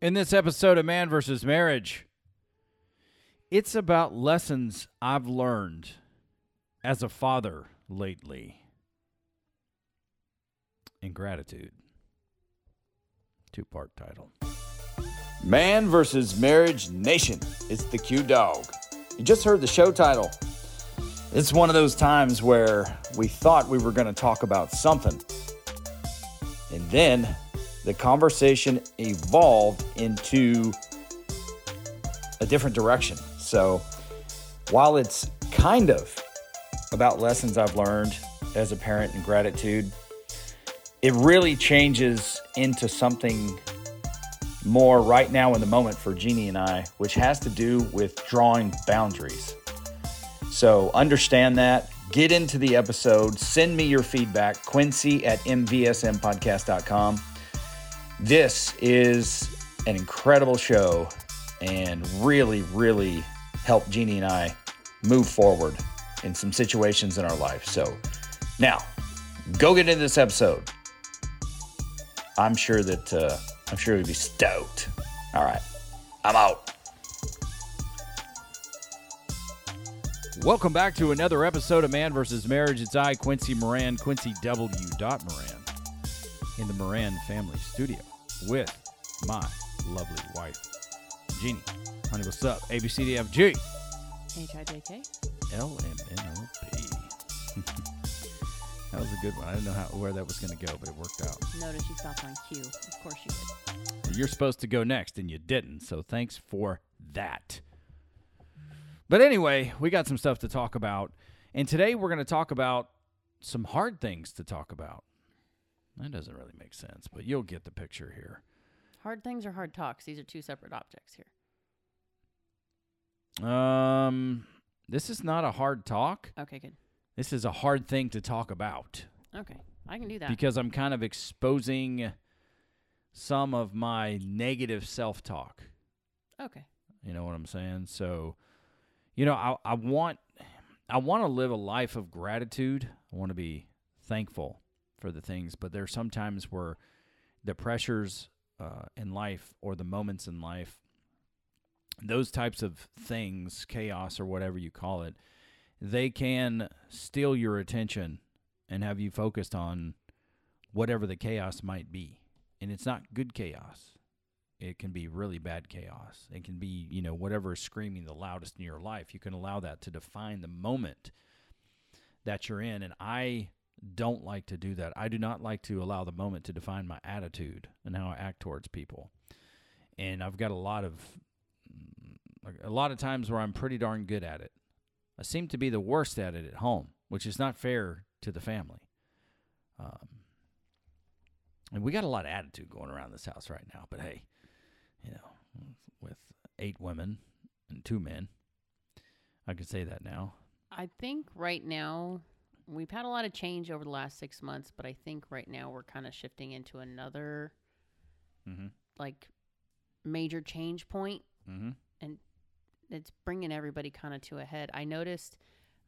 In this episode of Man versus Marriage, it's about lessons I've learned as a father lately. In gratitude. Two part title. Man versus Marriage Nation. It's the Q Dog. You just heard the show title. It's one of those times where we thought we were going to talk about something. And then the conversation evolved into a different direction. So while it's kind of about lessons I've learned as a parent and gratitude, it really changes into something more right now in the moment for Jeannie and I, which has to do with drawing boundaries. So understand that. Get into the episode. Send me your feedback, Quincy at mvsmpodcast.com. This is an incredible show and really, really helped Jeannie and I move forward in some situations in our life. So now, go get into this episode. I'm sure that uh, I'm sure you'll be stoked. All right, I'm out. Welcome back to another episode of Man vs. Marriage. It's I, Quincy Moran, Quincy W. Moran, in the Moran family studio with my lovely wife, Jeannie. Honey, what's up? ABCDFG. H-I-J-K. L-M-N-O-P. that was a good one. I didn't know how, where that was going to go, but it worked out. Notice you stopped on Q. Of course you did. You're supposed to go next, and you didn't. So thanks for that. But anyway, we got some stuff to talk about. And today we're going to talk about some hard things to talk about. That doesn't really make sense, but you'll get the picture here. Hard things or hard talks? These are two separate objects here. Um, this is not a hard talk. Okay, good. This is a hard thing to talk about Okay, I can do that. because I'm kind of exposing some of my negative self-talk. okay. You know what I'm saying? So, you know, I I want I want to live a life of gratitude. I want to be thankful for the things, but there's sometimes where the pressures uh, in life or the moments in life, those types of things, chaos or whatever you call it, they can steal your attention and have you focused on whatever the chaos might be. And it's not good chaos it can be really bad chaos. It can be, you know, whatever is screaming the loudest in your life. You can allow that to define the moment that you're in. And I don't like to do that. I do not like to allow the moment to define my attitude and how I act towards people. And I've got a lot of a lot of times where I'm pretty darn good at it. I seem to be the worst at it at home, which is not fair to the family. Um, and we got a lot of attitude going around this house right now, but hey, you know, with eight women and two men. I can say that now. I think right now we've had a lot of change over the last six months, but I think right now we're kind of shifting into another Mm-hmm. like major change point. Mm-hmm. And it's bringing everybody kind of to a head. I noticed,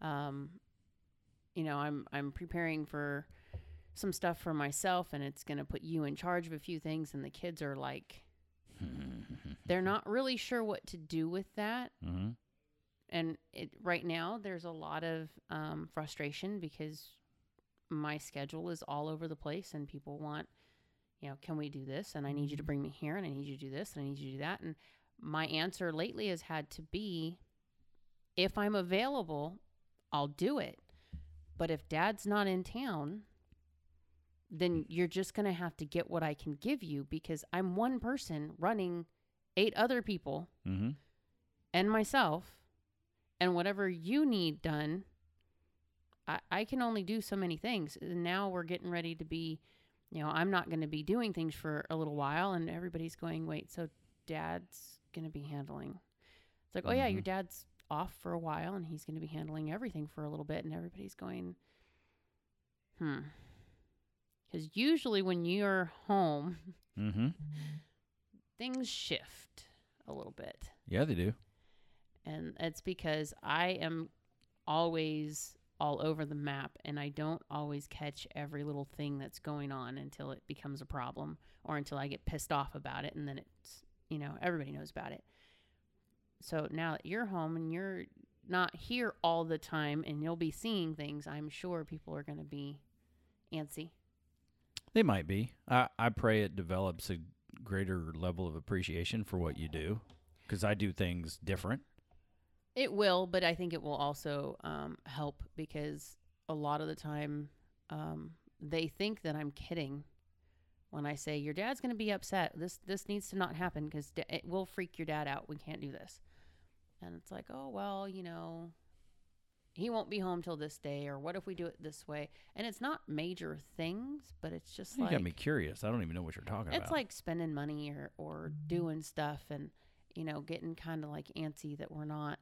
um, you know, I'm I'm preparing for some stuff for myself, and it's going to put you in charge of a few things, and the kids are like, they're not really sure what to do with that. Mm-hmm. And it right now there's a lot of um, frustration because my schedule is all over the place and people want you know can we do this? And i need you to bring me here and i need you to do this and i need you to do that. And my answer lately has had to be if i'm available i'll do it. But if dad's not in town then you're just going to have to get what i can give you because i'm one person running eight other people Mm-hmm. and myself and whatever you need done I, I can only do so many things and now we're getting ready to be you know i'm not going to be doing things for a little while and everybody's going wait so dad's going to be handling it's like oh yeah your Mhm. dad's off for a while and he's going to be handling everything for a little bit and everybody's going hmm because usually when you're home Mm-hmm. things shift a little bit Yeah, they do. And it's because I am always all over the map and I don't always catch every little thing that's going on until it becomes a problem or until I get pissed off about it and then it's you know, everybody knows about it. So now that you're home and you're not here all the time and you'll be seeing things, I'm sure people are going to be antsy. They might be. I, I pray it develops a greater level of appreciation for what you do because I do things different. It will, but I think it will also um, help because a lot of the time um, they think that I'm kidding when I say your dad's going to be upset. This this needs to not happen because da- it will freak your dad out. We can't do this. And it's like, oh well, you know, he won't be home till this day, or what if we do it this way? And it's not major things, but it's just You like got me curious. I don't even know what you're talking it's about. It's like spending money or or doing stuff and you know getting kind of like antsy that we're not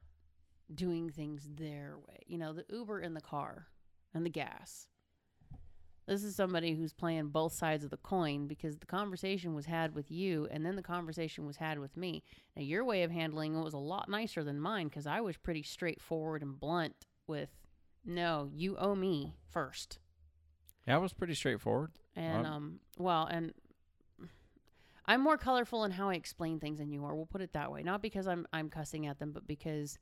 doing things their way. You know, the Uber in the car and the gas. This is somebody who's playing both sides of the coin because the conversation was had with you and then the conversation was had with me. Now your way of handling it was a lot nicer than mine because I was pretty straightforward and blunt with no, you owe me first. Yeah, that was pretty straightforward. And um, well, and I'm more colorful in how I explain things than you are. We'll put it that way. Not because I'm I'm cussing at them, but because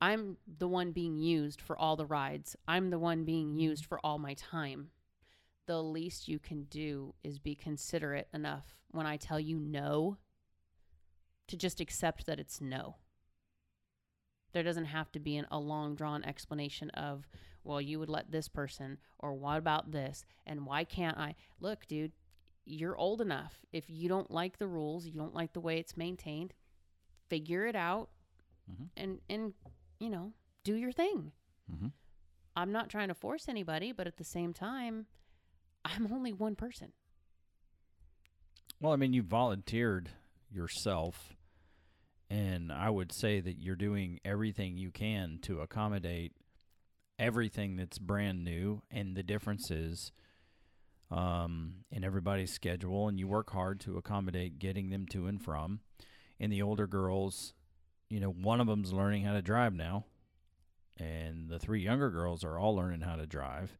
I'm the one being used for all the rides. I'm the one being used for all my time. The least you can do is be considerate enough when I tell you no to just accept that it's no. There doesn't have to be an, a long drawn explanation of, well, you would let this person, or what about this, and why can't I? Look, dude, you're old enough. If you don't like the rules, you don't like the way it's maintained, figure it out Mhm. and, and, you know, do your thing. Mhm. I'm not trying to force anybody, but at the same time, I'm only one person. Well, I mean, you volunteered yourself, and I would say that you're doing everything you can to accommodate everything that's brand new and the differences um, in everybody's schedule, and you work hard to accommodate getting them to and from. And the older girls, you know, one of them's learning how to drive now, and the three younger girls are all learning how to drive.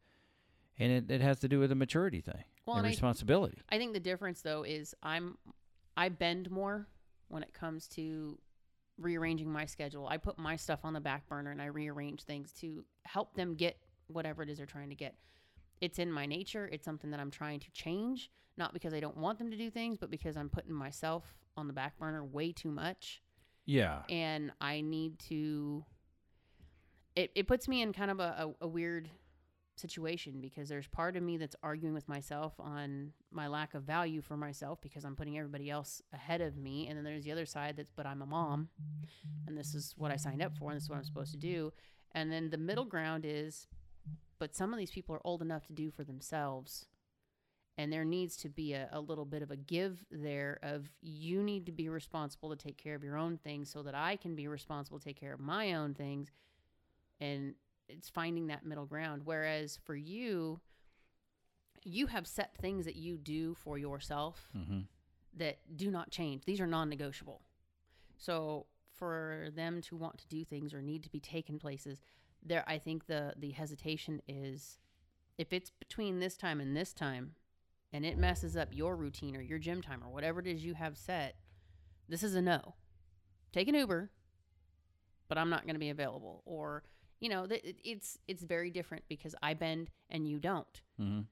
And it, it has to do with a maturity thing Well, and and I- responsibility. I think the difference though is I'm I bend more when it comes to rearranging my schedule. I put my stuff on the back burner and I rearrange things to help them get whatever it is they're trying to get. It's in my nature. It's something that I'm trying to change, not because I don't want them to do things, but because I'm putting myself on the back burner way too much yeah. and I need to. It, it puts me in kind of a, a, a weird situation because there's part of me that's arguing with myself on my lack of value for myself because I'm putting everybody else ahead of me. And then there's the other side that's, but I'm a mom and this is what I signed up for and this is what I'm supposed to do. And then the middle ground is, but some of these people are old enough to do for themselves. And there needs to be a, a little bit of a give there of you need to be responsible to take care of your own things so that I can be responsible to take care of my own things. And it's finding that middle ground. Whereas for you, you have set things that you do for yourself Mm-hmm. that do not change. These are non-negotiable. So for them to want to do things or need to be taken places, there I think the the hesitation is if it's between this time and this time and it messes up your routine or your gym time or whatever it is you have set, this is a no. Take an Uber, but I'm not going to be available or you know, th- it's it's very different because I bend and you don't Mm-hmm.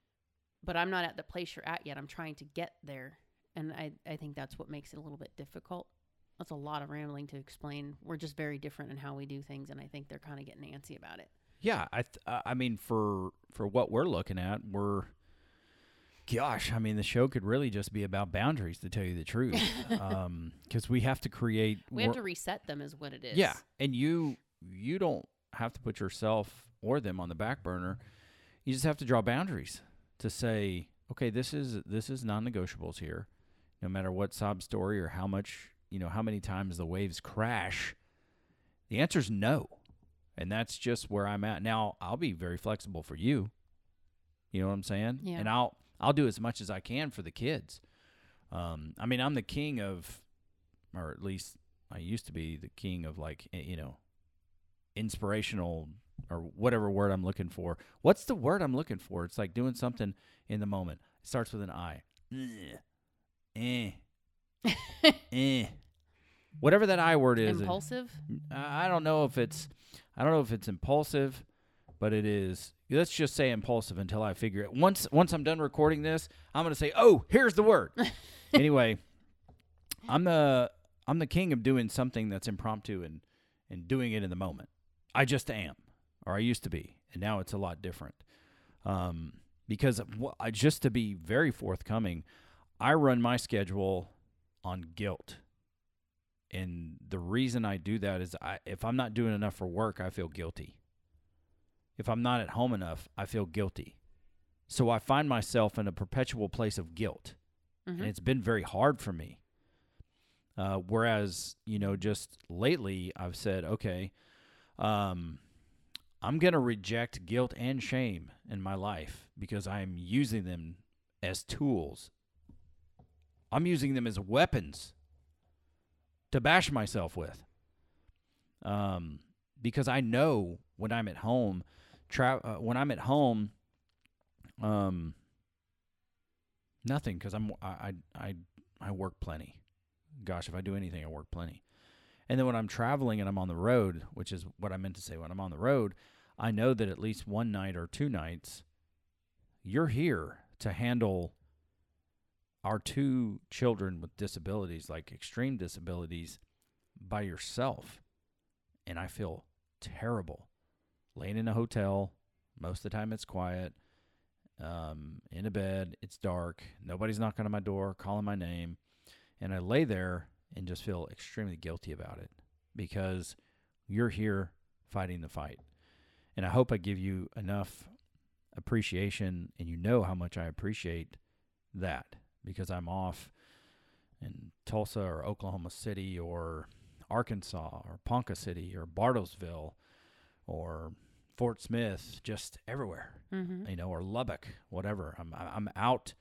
but I'm not at the place you're at yet. I'm trying to get there. And I, I think that's what makes it a little bit difficult. That's a lot of rambling to explain. We're just very different in how we do things, and I think they're kind of getting antsy about it. Yeah, I th- I mean for for what we're looking at, we're gosh, I mean the show could really just be about boundaries to tell you the truth. um cuz we have to create We have to reset them, is what it is. Yeah, and you you don't have to put yourself or them on the back burner. You just have to draw boundaries to say, okay, this is this is non-negotiables here. No matter what sob story or how much, you know, how many times the waves crash, the answer is no. And that's just where I'm at. Now, I'll be very flexible for you. You know what I'm saying? Yeah. And I'll I'll do as much as I can for the kids. Um, I mean, I'm the king of, or at least I used to be the king of like eh, you know, inspirational or whatever word I'm looking for. What's the word I'm looking for? It's like doing something in the moment. It starts with an I. Eh. eh. Whatever that I word is. Impulsive? I I don't know if it's I don't know if it's impulsive, but it is. Let's just say impulsive until I figure it. Once once I'm done recording this, I'm gonna say, "Oh, here's the word." anyway, I'm the I'm the king of doing something that's impromptu and and doing it in the moment. I just am, or I used to be, and now it's a lot different. Um, because I, just to be very forthcoming, I run my schedule on guilt. And the reason I do that is I if I'm not doing enough for work, I feel guilty. If I'm not at home enough, I feel guilty. So I find myself in a perpetual place of guilt. Mhm. And it's been very hard for me. Uh, whereas, you know, just lately I've said, okay, um, I'm going to reject guilt and shame in my life because I'm using them as tools. I'm using them as weapons to bash myself with. Um, because I know when I'm at home, tra- uh, when I'm at home, um, nothing because I'm I, I I I work plenty. Gosh, if I do anything, I work plenty. And then when I'm traveling and I'm on the road, which is what I meant to say, when I'm on the road, I know that at least one night or two nights, you're here to handle our two children with disabilities, like extreme disabilities, by yourself. And I feel terrible. Laying in a hotel, most of the time it's quiet, um, in a bed, it's dark, nobody's knocking on my door, calling my name. And I lay there and just feel extremely guilty about it because you're here fighting the fight. And I hope I give you enough appreciation and you know how much I appreciate that because I'm off in Tulsa or Oklahoma City or Arkansas or Ponca City or Bartlesville or Fort Smith, just everywhere, Mhm. you know, or Lubbock, whatever. I'm I'm out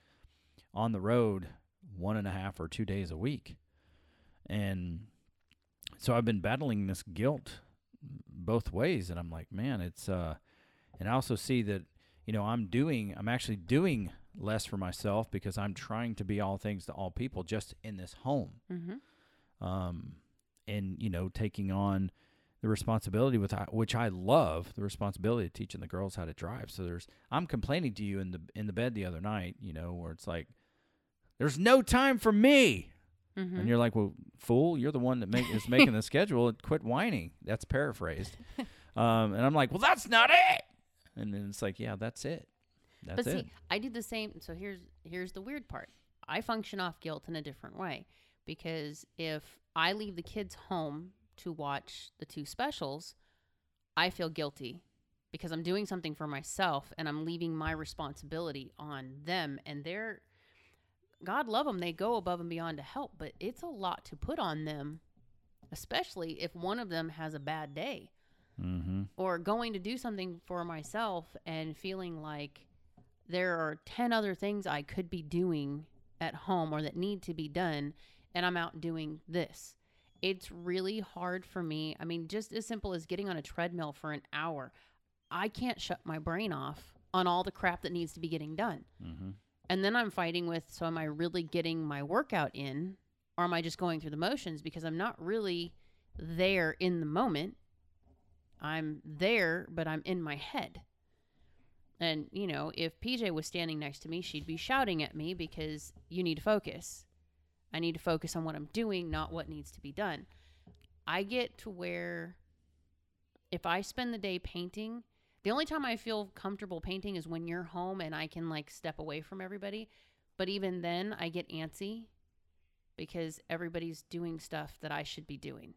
on the road one and a half or two days a week, and so I've been battling this guilt both ways, and I'm like, man, it's uh, and I also see that you know I'm doing, I'm actually doing less for myself because I'm trying to be all things to all people just in this home Mhm. um, and you know taking on the responsibility with which I love the responsibility of teaching the girls how to drive. So there's I'm complaining to you in the in the bed the other night, you know, where it's like there's no time for me, Mhm. and you're like, well, fool, you're the one that make, is making the schedule. Quit whining. That's paraphrased. Um, and I'm like, well, that's not it. And then it's like, yeah, that's it. That's but it. I do the same. So here's here's the weird part. I function off guilt in a different way because if I leave the kids home to watch the two specials, I feel guilty because I'm doing something for myself and I'm leaving my responsibility on them and they're God love them, they go above and beyond to help, but it's a lot to put on them, especially if one of them has a bad day mm-hmm. or going to do something for myself and feeling like there are 10 other things I could be doing at home or that need to be done and I'm out doing this. It's really hard for me. I mean, just as simple as getting on a treadmill for an hour. I can't shut my brain off on all the crap that needs to be getting done. Mm-hmm. And then I'm fighting with so am I really getting my workout in or am I just going through the motions because I'm not really there in the moment. I'm there, but I'm in my head. And, you know, if PJ was standing next to me, she'd be shouting at me because you need to focus. I need to focus on what I'm doing, not what needs to be done. I get to where if I spend the day painting, the only time I feel comfortable painting is when you're home and I can like step away from everybody. But even then, I get antsy because everybody's doing stuff that I should be doing.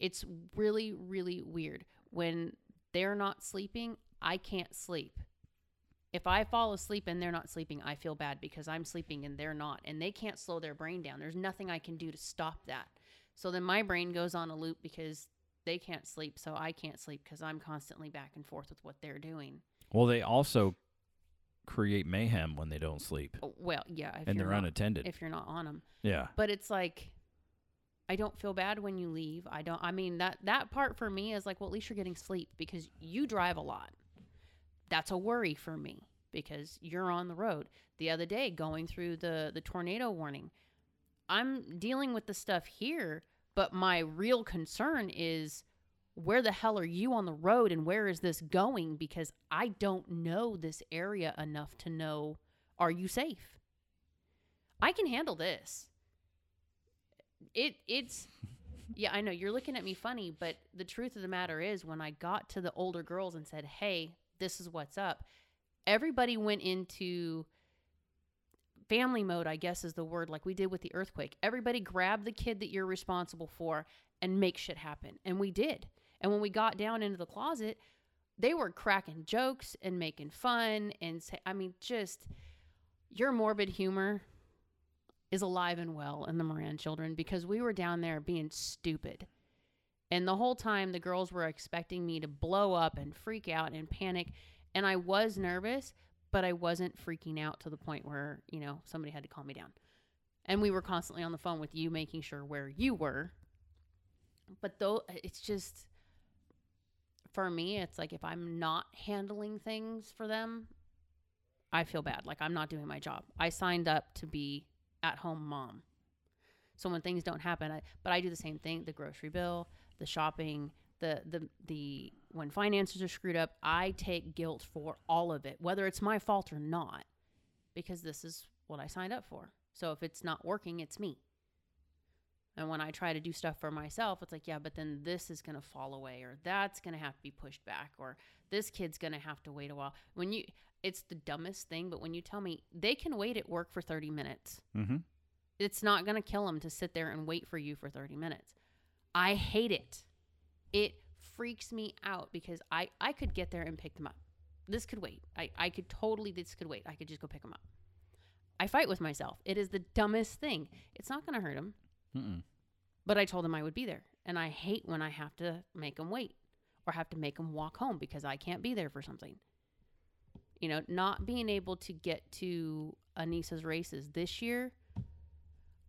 It's really, really weird. When they're not sleeping, I can't sleep. If I fall asleep and they're not sleeping, I feel bad because I'm sleeping and they're not, and they can't slow their brain down. There's nothing I can do to stop that. So then my brain goes on a loop because they can't sleep, so I can't sleep because I'm constantly back and forth with what they're doing. Well, they also create mayhem when they don't sleep Oh, Well, yeah, and they're not, unattended. if you're not on them. yeah. But it's like I don't feel bad when you leave. I don't I mean that that part for me is like, well, at least you're getting sleep because you drive a lot. That's a worry for me because you're on the road. The other day going through the the tornado warning, I'm dealing with the stuff here, but my real concern is where the hell are you on the road and where is this going because I don't know this area enough to know are you safe? I can handle this. It it's yeah, I know you're looking at me funny, but the truth of the matter is when I got to the older girls and said, "Hey, this is what's up." Everybody went into family mode, I guess is the word, like we did with the earthquake. Everybody grab the kid that you're responsible for and make shit happen. And we did. And when we got down into the closet, they were cracking jokes and making fun and say, I mean, just your morbid humor is alive and well in the Moran children because we were down there being stupid. And the whole time the girls were expecting me to blow up and freak out and panic. And I was nervous, but I wasn't freaking out to the point where, you know, somebody had to calm me down. And we were constantly on the phone with you, making sure where you were. But though uh, it's just for me, it's like if I'm not handling things for them, I feel bad. Like I'm not doing my job. I signed up to be at home mom. So when things don't happen, I, but I do the same thing, the grocery bill, the shopping, the the the when finances are screwed up, I take guilt for all of it, whether it's my fault or not, because this is what I signed up for. So if it's not working, it's me. And when I try to do stuff for myself, it's like, yeah, but then this is going to fall away or that's going to have to be pushed back or this kid's going to have to wait a while. When you it's the dumbest thing, but when you tell me they can wait at work for 30 minutes. Mm-hmm. It's not going to kill them to sit there and wait for you for 30 minutes. I hate it. It freaks me out because I I could get there and pick them up. This could wait. I I could totally this could wait. I could just go pick them up. I fight with myself. It is the dumbest thing. It's not going to hurt them. Mm-mm. But I told them I would be there. And I hate when I have to make them wait or have to make them walk home because I can't be there for something. You know, not being able to get to Anissa's races this year,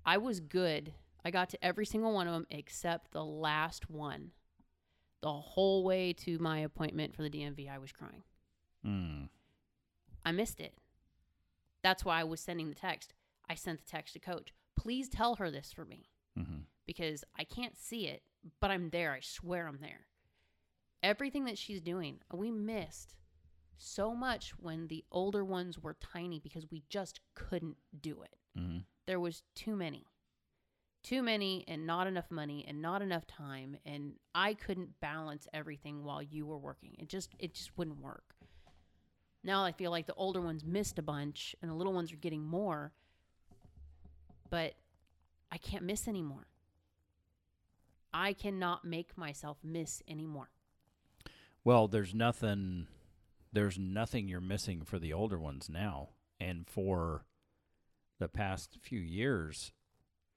I was good. I got to every single one of them except the last one. The whole way to my appointment for the DMV, I was crying. Mm. I missed it. That's why I was sending the text. I sent the text to coach. Please tell her this for me Mm-hmm. because I can't see it, but I'm there. I swear I'm there. Everything that she's doing, we missed so much when the older ones were tiny because we just couldn't do it. Mm-hmm. There was too many. Too many and not enough money and not enough time and I couldn't balance everything while you were working. It just it just wouldn't work. Now I feel like the older ones missed a bunch and the little ones are getting more. But I can't miss anymore. I cannot make myself miss anymore. Well, there's nothing there's nothing you're missing for the older ones now. And for the past few years,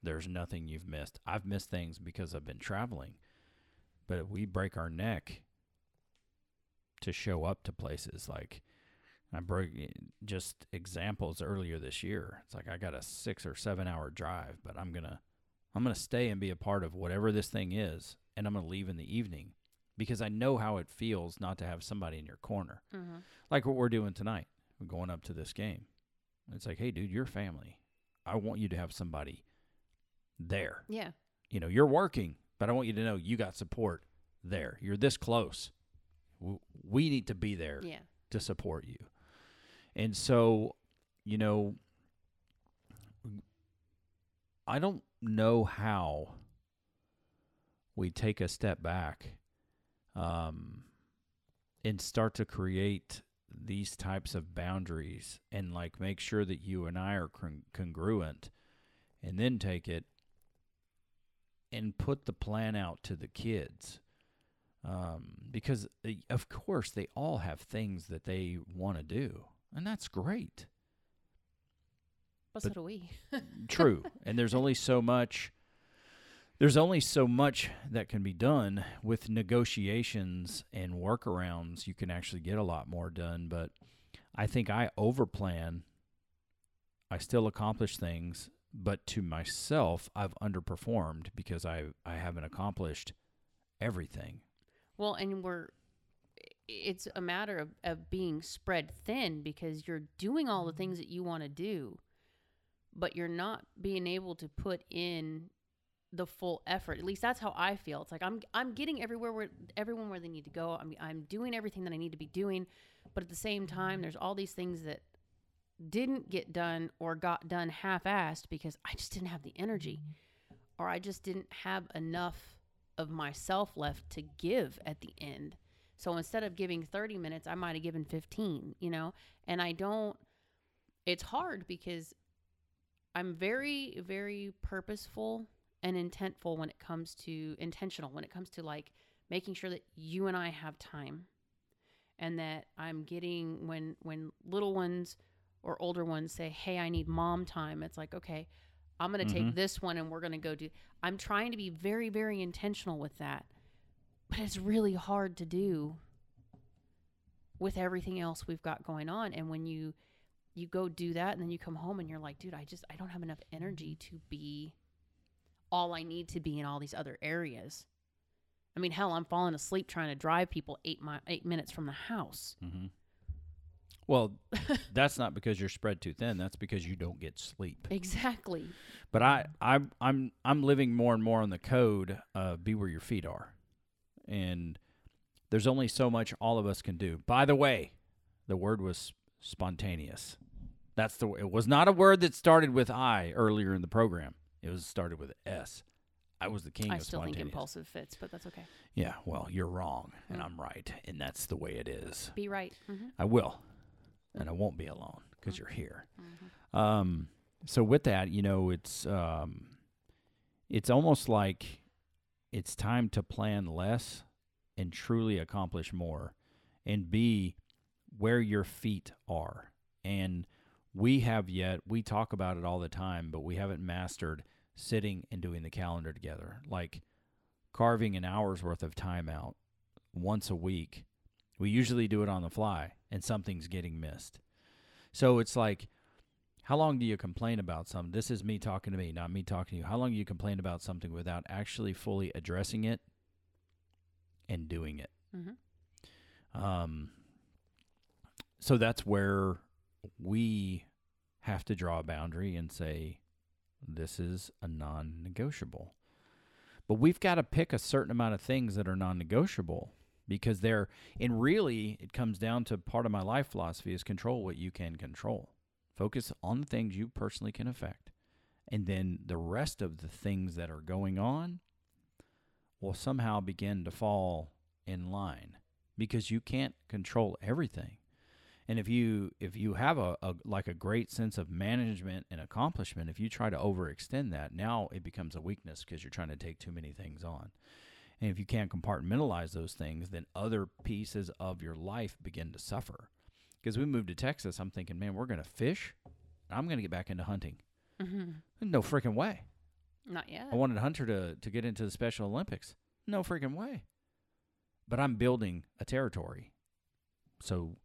there's nothing you've missed. I've missed things because I've been traveling. But if we break our neck to show up to places like I broke just examples earlier this year. It's like I got a 6 or 7 hour drive, but I'm going to I'm going to stay and be a part of whatever this thing is and I'm going to leave in the evening because I know how it feels not to have somebody in your corner. Mm-hmm. Like what we're doing tonight. We're going up to this game. It's like, hey, dude, you're family. I want you to have somebody there. Yeah. You know, you're working, but I want you to know you got support there. You're this close. We need to be there Yeah. to support you. And so, you know, I don't know how we take a step back um, and start to create these types of boundaries and like make sure that you and I are con- congruent and then take it and put the plan out to the kids um, because uh, of course they all have things that they want to do and that's great But, But- so do we. true and there's only so much there's only so much that can be done with negotiations and workarounds you can actually get a lot more done but i think i overplan i still accomplish things but to myself i've underperformed because i i haven't accomplished everything well, and we're it's a matter of, of being spread thin because you're doing all the things that you want to do, but you're not being able to put in the full effort. At least that's how I feel. It's like I'm I'm getting everywhere where everyone where they need to go. I'm I'm doing everything that I need to be doing, but at the same time, there's all these things that didn't get done or got done half-assed because I just didn't have the energy, mm-hmm. or I just didn't have enough of myself left to give at the end. So instead of giving 30 minutes, I might have given 15, you know? And I don't, it's hard because I'm very, very purposeful and intentful when it comes to intentional, when it comes to like making sure that you and I have time and that I'm getting when, when little ones or older ones say, Hey, I need mom time. It's like, okay, I'm going to Mhm. take this one and we're going to go do, I'm trying to be very, very intentional with that but it's really hard to do with everything else we've got going on and when you you go do that and then you come home and you're like dude i just i don't have enough energy to be all i need to be in all these other areas i mean hell i'm falling asleep trying to drive people eight mi- eight minutes from the house Mm-hmm. Well, that's not because you're spread too thin. That's because you don't get sleep. exactly But I, I'm, I'm, I'm living more and more on the code. Uh, be where your feet are, and there's only so much all of us can do. By the way, the word was spontaneous. That's the. It was not a word that started with I earlier in the program. It was started with S. I was the king i of still think impulsive fits but that's okay Yeah, well, you're wrong, and Mm. I'm right, and that's the way it is. be right mm-hmm. I will, and I won't be alone because you're here. Mm-hmm. Um, so with that, you know, it's um, it's almost like it's time to plan less and truly accomplish more, and be where your feet are. And we have yet we talk about it all the time, but we haven't mastered sitting and doing the calendar together, like carving an hour's worth of time out once a week. We usually do it on the fly, and something's getting missed. So it's like, how long do you complain about something? This is me talking to me, not me talking to you. How long do you complain about something without actually fully addressing it and doing it? Mm-hmm. Um, so that's where we have to draw a boundary and say, this is a non negotiable. But we've got to pick a certain amount of things that are non negotiable because they're, and really, it comes down to part of my life philosophy is control what you can control. Focus on the things you personally can affect. And then the rest of the things that are going on will somehow begin to fall in line because you can't control everything. And if you if you have a, a like a great sense of management and accomplishment, if you try to overextend that, now it becomes a weakness because you're trying to take too many things on. And if you can't compartmentalize those things, then other pieces of your life begin to suffer. Because we moved to Texas, I'm thinking, man, we're going to fish. I'm going to get back into hunting. Mm-hmm. No freaking way. not yet I wanted Hunter to, to get into the Special Olympics. No freaking way. But I'm building a territory. So,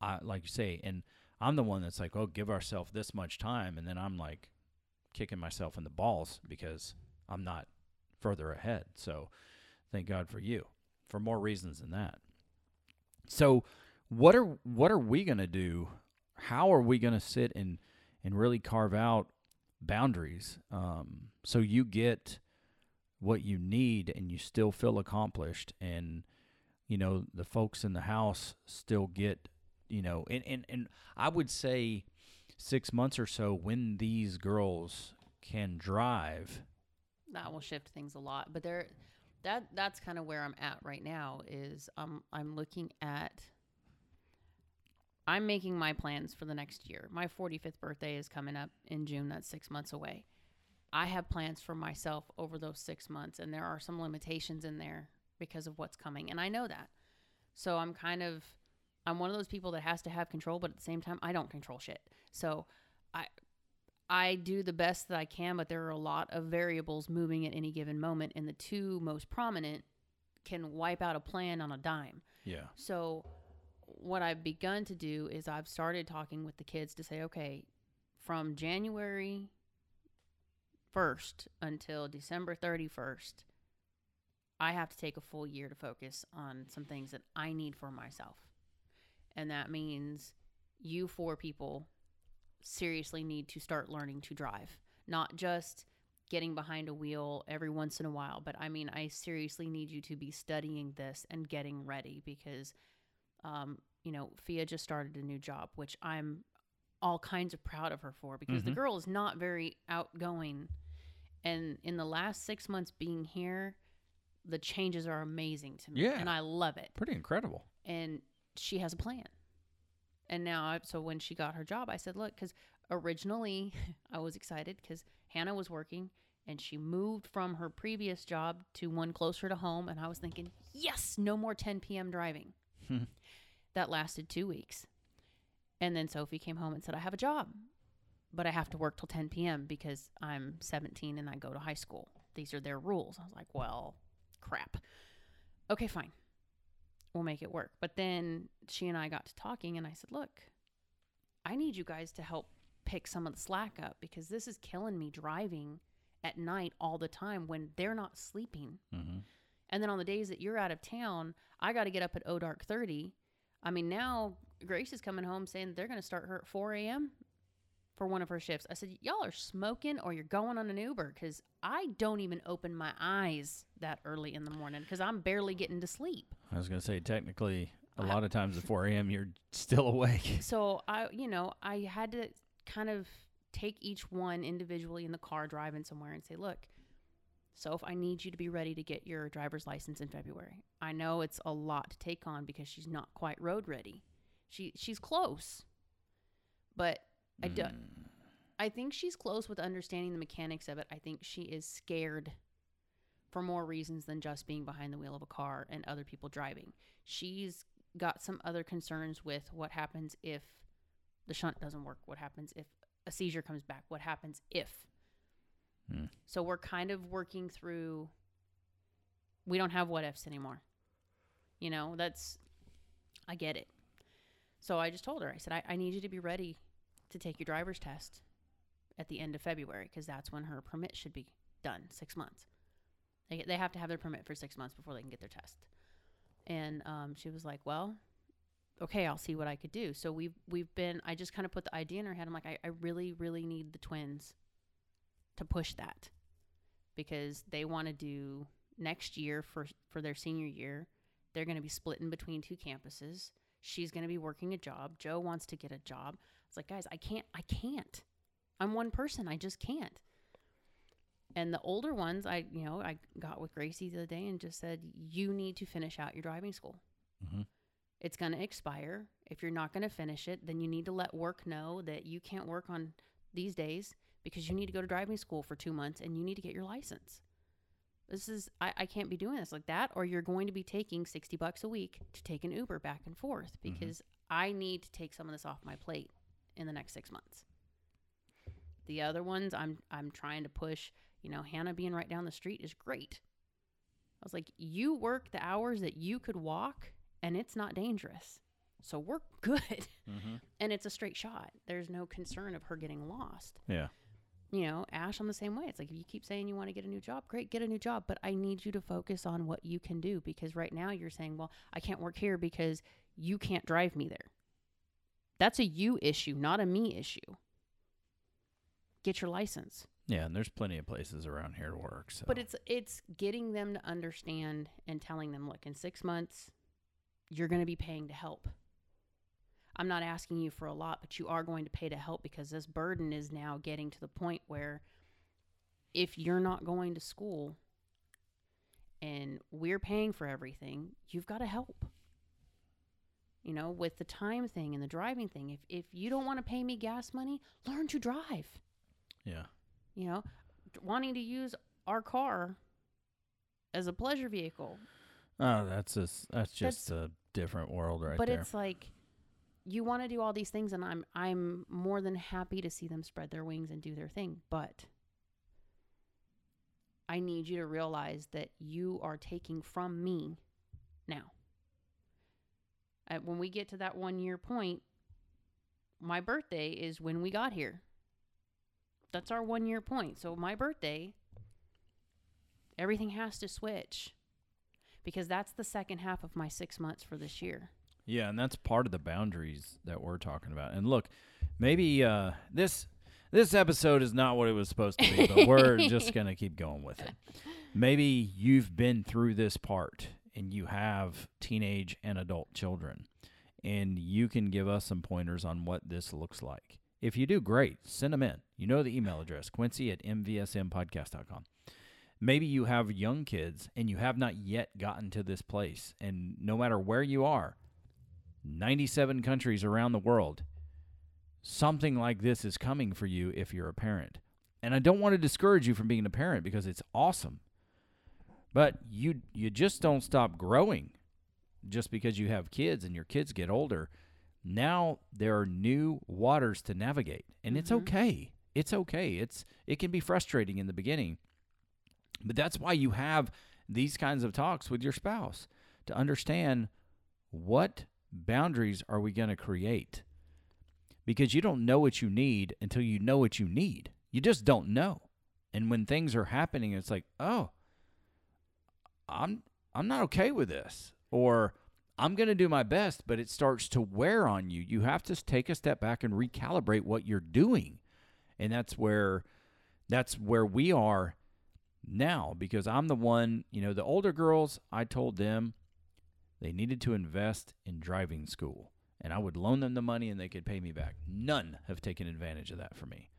I like you say, and I'm the one that's like, oh, give ourselves this much time. And then I'm like kicking myself in the balls because I'm not further ahead. So, thank God for you for more reasons than that. So, what are what are we going to do? How are we going to sit and and really carve out boundaries um, so you get what you need and you still feel accomplished and you know the folks in the house still get you know and and, and i would say six months or so when these girls can drive that will shift things a lot but there that that's kind of where i'm at right now is um, i'm looking at i'm making my plans for the next year. My 45th birthday is coming up in june that's six months away. I have plans for myself over those six months and there are some limitations in there because of what's coming and i know that. So i'm kind of i'm one of those people that has to have control but at the same time i don't control shit. So i I do the best that I can, but there are a lot of variables moving at any given moment, and the two most prominent can wipe out a plan on a dime. yeah So, what I've begun to do is I've started talking with the kids to say, okay, from January 1st until December 31st, I have to take a full year to focus on some things that I need for myself. And that means you four people seriously need to start learning to drive, not just getting behind a wheel every once in a while, but I mean, I seriously need you to be studying this and getting ready because, um, you know, Fia just started a new job, which I'm all kinds of proud of her for because the Mhm. girl is not very outgoing. And in the last six months being here, the changes are amazing to me. Yeah. And I love it Pretty incredible. and she has a plan. And now, I, so when she got her job, I said, look, because originally I was excited because Hannah was working and she moved from her previous job to one closer to home. And I was thinking, yes, no more 10 p.m. driving. Hmm. that lasted two weeks. And then Sophie came home and said, I have a job, but I have to work till 10 p.m. because I'm 17 and I go to high school. These are their rules. I was like, well, crap. Okay, fine we'll make it work. But then she and I got to talking, and I said, Look, I need you guys to help pick some of the slack up because this is killing me driving at night all the time when they're not sleeping. Mm-hmm. And then on the days that you're out of town, I got to get up at O Dark 30. I mean, now Grace is coming home saying they're going to start her at 4 a.m. for one of her shifts. I said, Y'all are smoking or you're going on an Uber because I don't even open my eyes that early in the morning because I'm barely getting to sleep. I was gonna say technically, a I- lot of times at 4 a.m. you're still awake. so I, you know, I had to kind of take each one individually in the car driving somewhere and say, look, so if I need you to be ready to get your driver's license in February, I know it's a lot to take on because she's not quite road ready. She she's close, but I do. Mm. I think she's close with understanding the mechanics of it. I think she is scared for more reasons than just being behind the wheel of a car and other people driving. She's got some other concerns with what happens if the shunt doesn't work, what happens if a seizure comes back, what happens if. Hmm. So we're kind of working through we don't have what ifs anymore. You know, that's I get it. So I just told her, I said, I, I need you to be ready to take your driver's test at the end of February because that's when her permit should be done, six months. They, they have to have their permit for six months before they can get their test. And um, she was like, well, okay, I'll see what I could do. So we've, we've been, I just kind of put the idea in her head. I'm like, I, I really, really need the twins to push that because they want to do next year for, for their senior year. They're going to be splitting between two campuses. She's going to be working a job. Joe wants to get a job. It's like, guys, I can't, I can't. I'm one person. I just can't. And the older ones, I, you know, I got with Gracie the other day and just said, you need to finish out your driving school. Mhm. It's going to expire. If you're not going to finish it, then you need to let work know that you can't work on these days because you need to go to driving school for two months and you need to get your license. This is, I, I can't be doing this like that, or you're going to be taking 60 bucks a week to take an Uber back and forth Mhm. because I need to take some of this off my plate in the next six months. The other ones, I'm I'm trying to push. You know, Hannah being right down the street is great. I was like, you work the hours that you could walk, and it's not dangerous, so we're good. Mm-hmm. and it's a straight shot. There's no concern of her getting lost. Yeah. You know, Ash, I'm the same way. It's like if you keep saying you want to get a new job, great, get a new job. But I need you to focus on what you can do because right now you're saying, well, I can't work here because you can't drive me there. That's a you issue, not a me issue. Get your license. Yeah, and there's plenty of places around here to work. So. But it's it's getting them to understand and telling them, look, in six months, you're going to be paying to help. I'm not asking you for a lot, but you are going to pay to help because this burden is now getting to the point where if you're not going to school and we're paying for everything, you've got to help. You know, with the time thing and the driving thing. If if you don't want to pay me gas money, learn to drive yeah. you know, wanting to use our car as a pleasure vehicle. Oh, that's just that's just a different world right but there. it's like you want to do all these things and I'm I'm more than happy to see them spread their wings and do their thing, but I need you to realize that you are taking from me now. Uh, when we get to that one year point, my birthday is when we got here. That's our one year point. So my birthday, everything has to switch because that's the second half of my six months for this year. Yeah, and that's part of the boundaries that we're talking about. And look, Maybe uh, this this episode is not what it was supposed to be, but we're just gonna keep going with it. Maybe you've been through this part and you have teenage and adult children, and you can give us some pointers on what this looks like. If you do, great. Send them in. You know the email address, quincy at mvsmpodcast.com. Maybe you have young kids and you have not yet gotten to this place. And no matter where you are, 97 countries around the world, something like this is coming for you if you're a parent. And I don't want to discourage you from being a parent because it's awesome. But you you just don't stop growing just because you have kids and your kids get older. Now there are new waters to navigate, and it's Mhm. okay. It's okay. It's it can be frustrating in the beginning. But that's why you have these kinds of talks with your spouse to understand what boundaries are we going to create? Because you don't know what you need until you know what you need. You just don't know. And when things are happening, it's like, "Oh, I'm I'm not okay with this." Or I'm going to do my best, but it starts to wear on you. You have to take a step back and recalibrate what you're doing. And that's where that's where we are now because I'm the one, you know, the older girls, I told them they needed to invest in driving school and I would loan them the money and they could pay me back. None have taken advantage of that for me.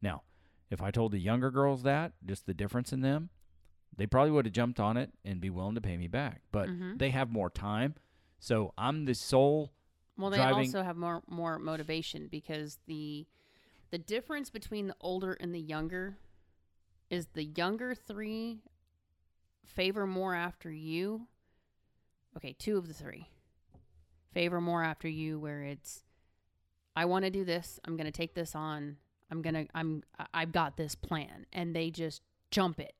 Now, if I told the younger girls that, just the difference in them, they probably would have jumped on it and be willing to pay me back. But Mhm. they have more time. So I'm the sole Well, they driving- also have more more motivation because the the difference between the older and the younger is the younger three favor more after you. Okay, two of the three favor more after you, where it's I want to do this. I'm going to take this on. I'm gonna. I'm. I- I've got this plan, and they just jump it,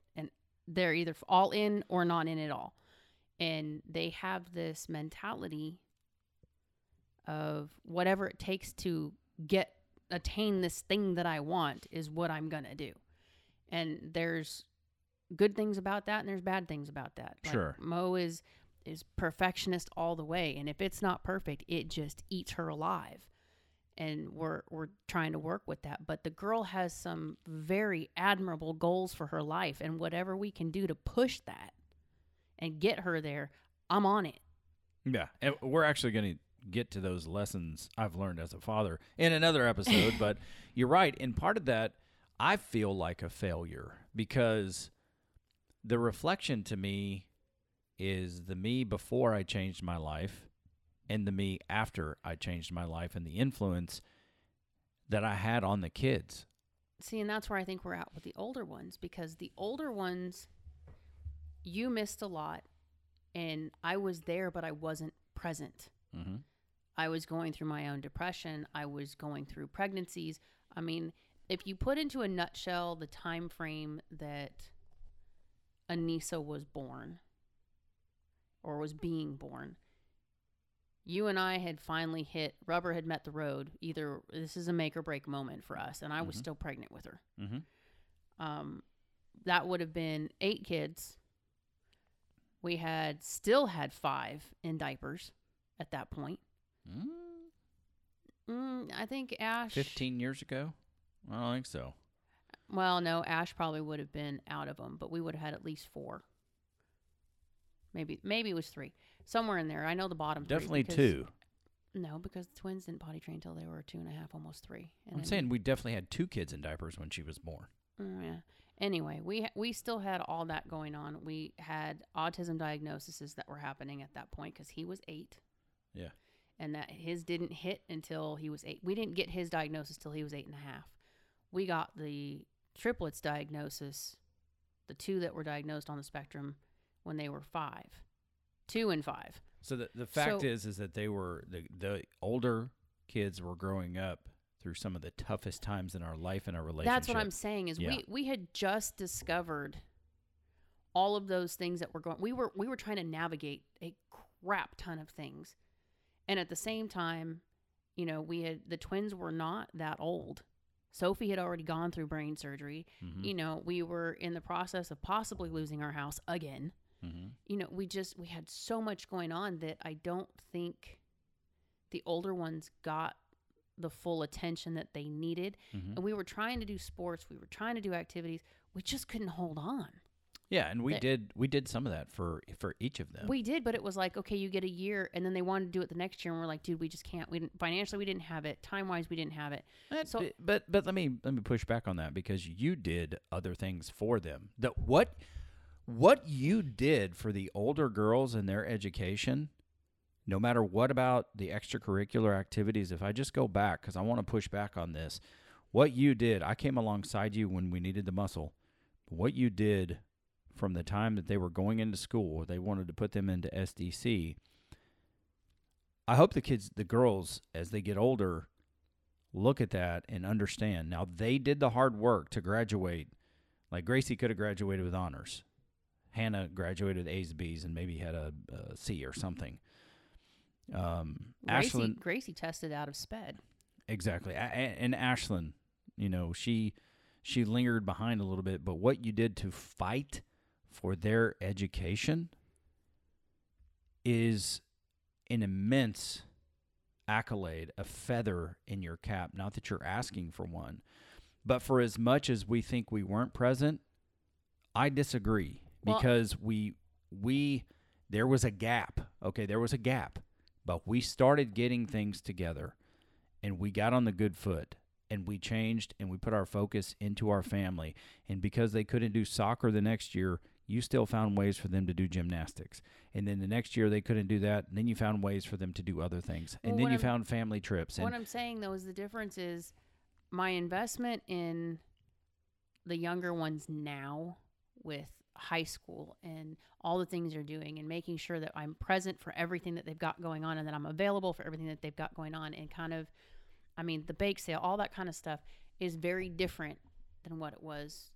they're either all in or not in at all, and they have this mentality of whatever it takes to get attain this thing that I want is what I'm gonna do. And there's good things about that and there's bad things about that. Like, Sure. Mo is is perfectionist all the way and if it's not perfect, it just eats her alive. And we're we're trying to work with that. But the girl has some very admirable goals for her life and whatever we can do to push that and get her there, I'm on it. Yeah, and we're actually going to get to those lessons I've learned as a father in another episode. but you're right. And part of that, I feel like a failure because the reflection to me is the me before I changed my life and the me after I changed my life and the influence that I had on the kids. See, and that's where I think we're at with the older ones because the older ones, you missed a lot, and I was there, but I wasn't present. Mm-hmm. I was going through my own depression. I was going through pregnancies. I mean, if you put into a nutshell the time frame that Anissa was born or was being born, you and I had finally hit rubber had met the road. Either this is a make or break moment for us, and I was Mhm. still pregnant with her. Mm-hmm. Um, that would have been eight kids. We had still had five in diapers at that point. Mm, I think Ash. 15 years ago? I don't think so. Well, no, Ash probably would have been out of them, but we would have had at least four. Maybe, maybe it was three, somewhere in there. I know the bottom. Definitely because- two. No, because the twins didn't potty train until they were two and a half, almost three. And I'm saying we definitely had two kids in diapers when she was born. Mm, yeah. Anyway, we we still had all that going on. We had autism diagnoses that were happening at that point because he was eight. Yeah. And that his didn't hit until he was eight. We didn't get his diagnosis till he was eight and a half. We got the triplets diagnosis, the two that were diagnosed on the spectrum when they were five, two and five. So the the fact So- is is that they were the the older kids were growing up through some of the toughest times in our life and our relationship. That's what I'm saying is Yeah. we we had just discovered all of those things that were going we were we were trying to navigate a crap ton of things. And at the same time, you know, we had the twins were not that old. Sophie had already gone through brain surgery. Mhm, You know, we were in the process of possibly losing our house again. Mhm. You know, we just we had so much going on that I don't think the older ones got the full attention that they needed. Mhm. And we were trying to do sports, we were trying to do activities, we just couldn't hold on. Yeah, and we That- did we did some of that for for each of them. We did, but it was like, okay, you get a year, and then they wanted to do it the next year, and we're like, dude, we just can't. We didn't, financially, we didn't have it. Time wise, we didn't have it. So- but but let me let me push back on that because you did other things for them. That what what you did for the older girls and their education, no matter what about the extracurricular activities. If I just go back because I want to push back on this, what you did, I came alongside you when we needed the muscle. What you did from the time that they were going into school, they wanted to put them into SDC. I hope the kids, the girls, as they get older, look at that and understand. Now they did the hard work to graduate. Like Gracie could have graduated with honors. Hannah graduated with A's, B's, and maybe had a, a C or something. Um, Gracie, Ashlyn, Gracie tested out of sped. exactly, a- a- and Ashlyn, you know, she she lingered behind a little bit, but what you did to fight for their education is an immense accolade, a feather in your cap. Not that you're asking for one, but for as much as we think we weren't present, I disagree Well- because we we there was a gap. Okay, there was a gap, but we started getting things together, and we got on the good foot. And we changed and we put our focus into our family. And because they couldn't do soccer the next year, you still found ways for them to do gymnastics. And then the next year they couldn't do that. And then you found ways for them to do other things. And Well, then you I'm- found family trips. And what I'm saying though is the difference is my investment in the younger ones now with high school and all the things they're doing and making sure that I'm present for everything that they've got going on and that I'm available for everything that they've got going on and kind of I mean the bake sale all that kind of stuff is very different than what it was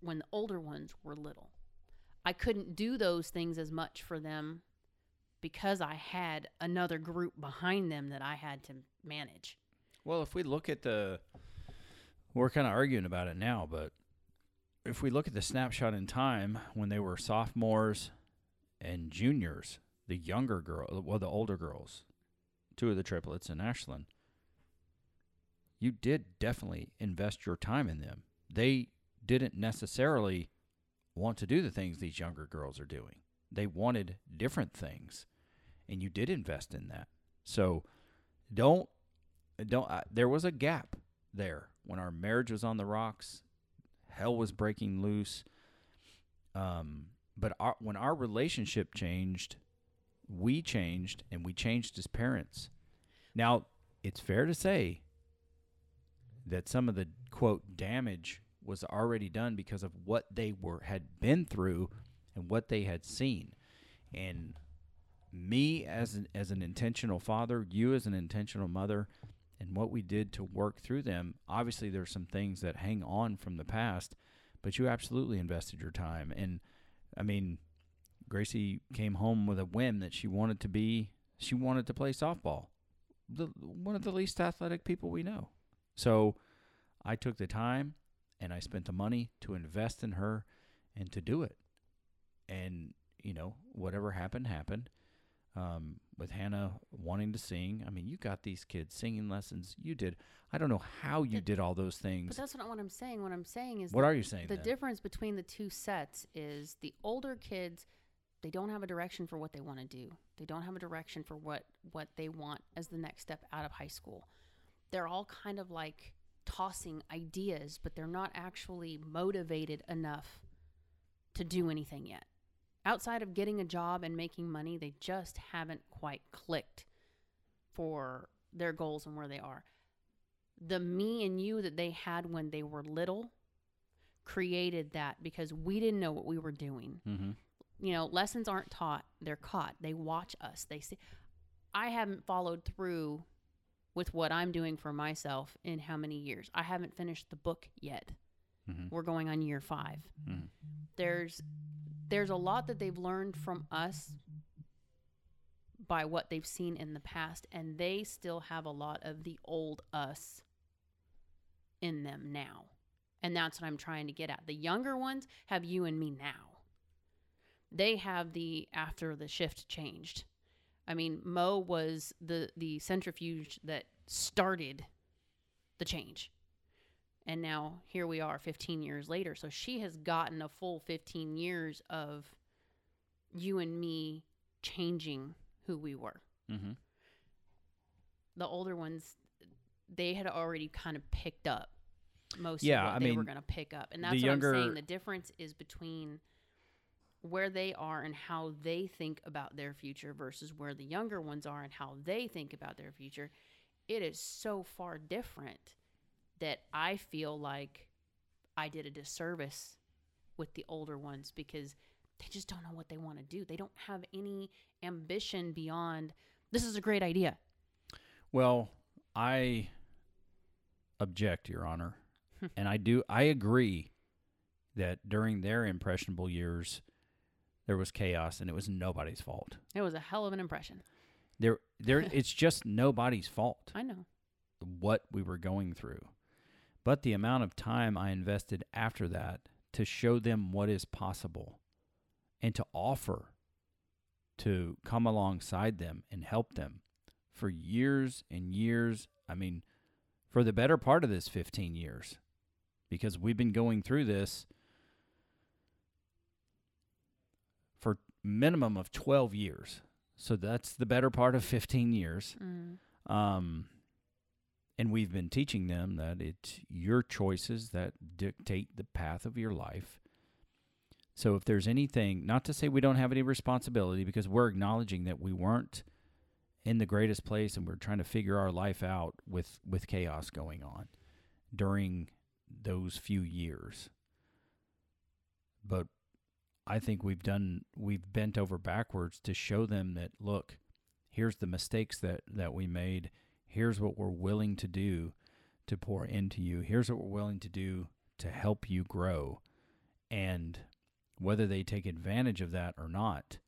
when the older ones were little. I couldn't do those things as much for them because I had another group behind them that I had to manage. Well, if we look at the, we're kind of arguing about it now, but if we look at the snapshot in time when they were sophomores and juniors, the younger girl, well, the older girls, two of the triplets and Ashlyn, you did definitely invest your time in them. They didn't necessarily want to do the things these younger girls are doing. They wanted different things, and you did invest in that. So, don't don't uh, there was a gap there when our marriage was on the rocks hell was breaking loose. Um but our, when our relationship changed we changed and we changed as parents. Now it's fair to say that some of the quote damage was already done because of what they were had been through and what they had seen. And me as an, as an intentional father you as an intentional mother and what we did to work through them. Obviously, there's some things that hang on from the past, but you absolutely invested your time. And I mean, Gracie came home with a whim that she wanted to be, she wanted to play softball. The, one of the least athletic people we know. So I took the time and I spent the money to invest in her and to do it. And, you know, whatever happened, happened um, with Hannah wanting to sing. I mean, you got these kids singing lessons. You did. I don't know how you did all those things. But that's not what I'm saying. What I'm saying is What are you saying? the then? difference between the two sets is the older kids they don't have a direction for what they want to do. They don't have a direction for what what they want as the next step out of high school. They're all kind of like tossing ideas, but they're not actually motivated enough to do anything yet. Outside of getting a job and making money, they just haven't quite clicked for their goals and where they are. The me and you that they had when they were little created that because we didn't know what we were doing. mm-hmm. You know, lessons aren't taught, they're caught. They watch us. They see I haven't followed through with what I'm doing for myself in how many years. I haven't finished the book yet. Mm-hmm. We're going on year 5 Mhm. there's there's a lot that they've learned from us by what they've seen in the past and they still have a lot of the old us in them now. And that's what i'm trying to get at. The younger ones have you and me now. They have the after the shift changed. I mean mo was the the centrifuge that started the change. And now here we are 15 years later. So she has gotten a full 15 years of you and me changing who we were. Mm-hmm. The older ones, they had already kind of picked up most Yeah, of what I they were mean, going to pick up. And that's what younger- I'm saying. The difference is between where they are and how they think about their future versus where the younger ones are and how they think about their future. It is so far different that I feel like I did a disservice with the older ones because they just don't know what they want to do. They don't have any ambition beyond this is a great idea. Well, I object, Your Honor, hmm. and I do. I agree that during their impressionable years, there was chaos, and it was nobody's fault. It was a hell of an impression. There, there. it's just nobody's fault I know. what we were going through, but the amount of time I invested after that to show them what is possible, and to offer to come alongside them and help them for years and years. I mean, for the better part of this 15 years, because we've been going through this for minimum of 12 years. So that's the better part of 15 years. Mm. Um, and we've been teaching them that it's your choices that dictate the path of your life. So if there's anything, not to say we don't have any responsibility, because we're acknowledging that we weren't in the greatest place and we're trying to figure our life out with, with chaos going on during those few years. But I think we've done, we've bent over backwards to show them that, look, here's the mistakes that, that we made. Here's what we're willing to do to pour into you. Here's what we're willing to do to help you grow. And whether they take advantage of that or not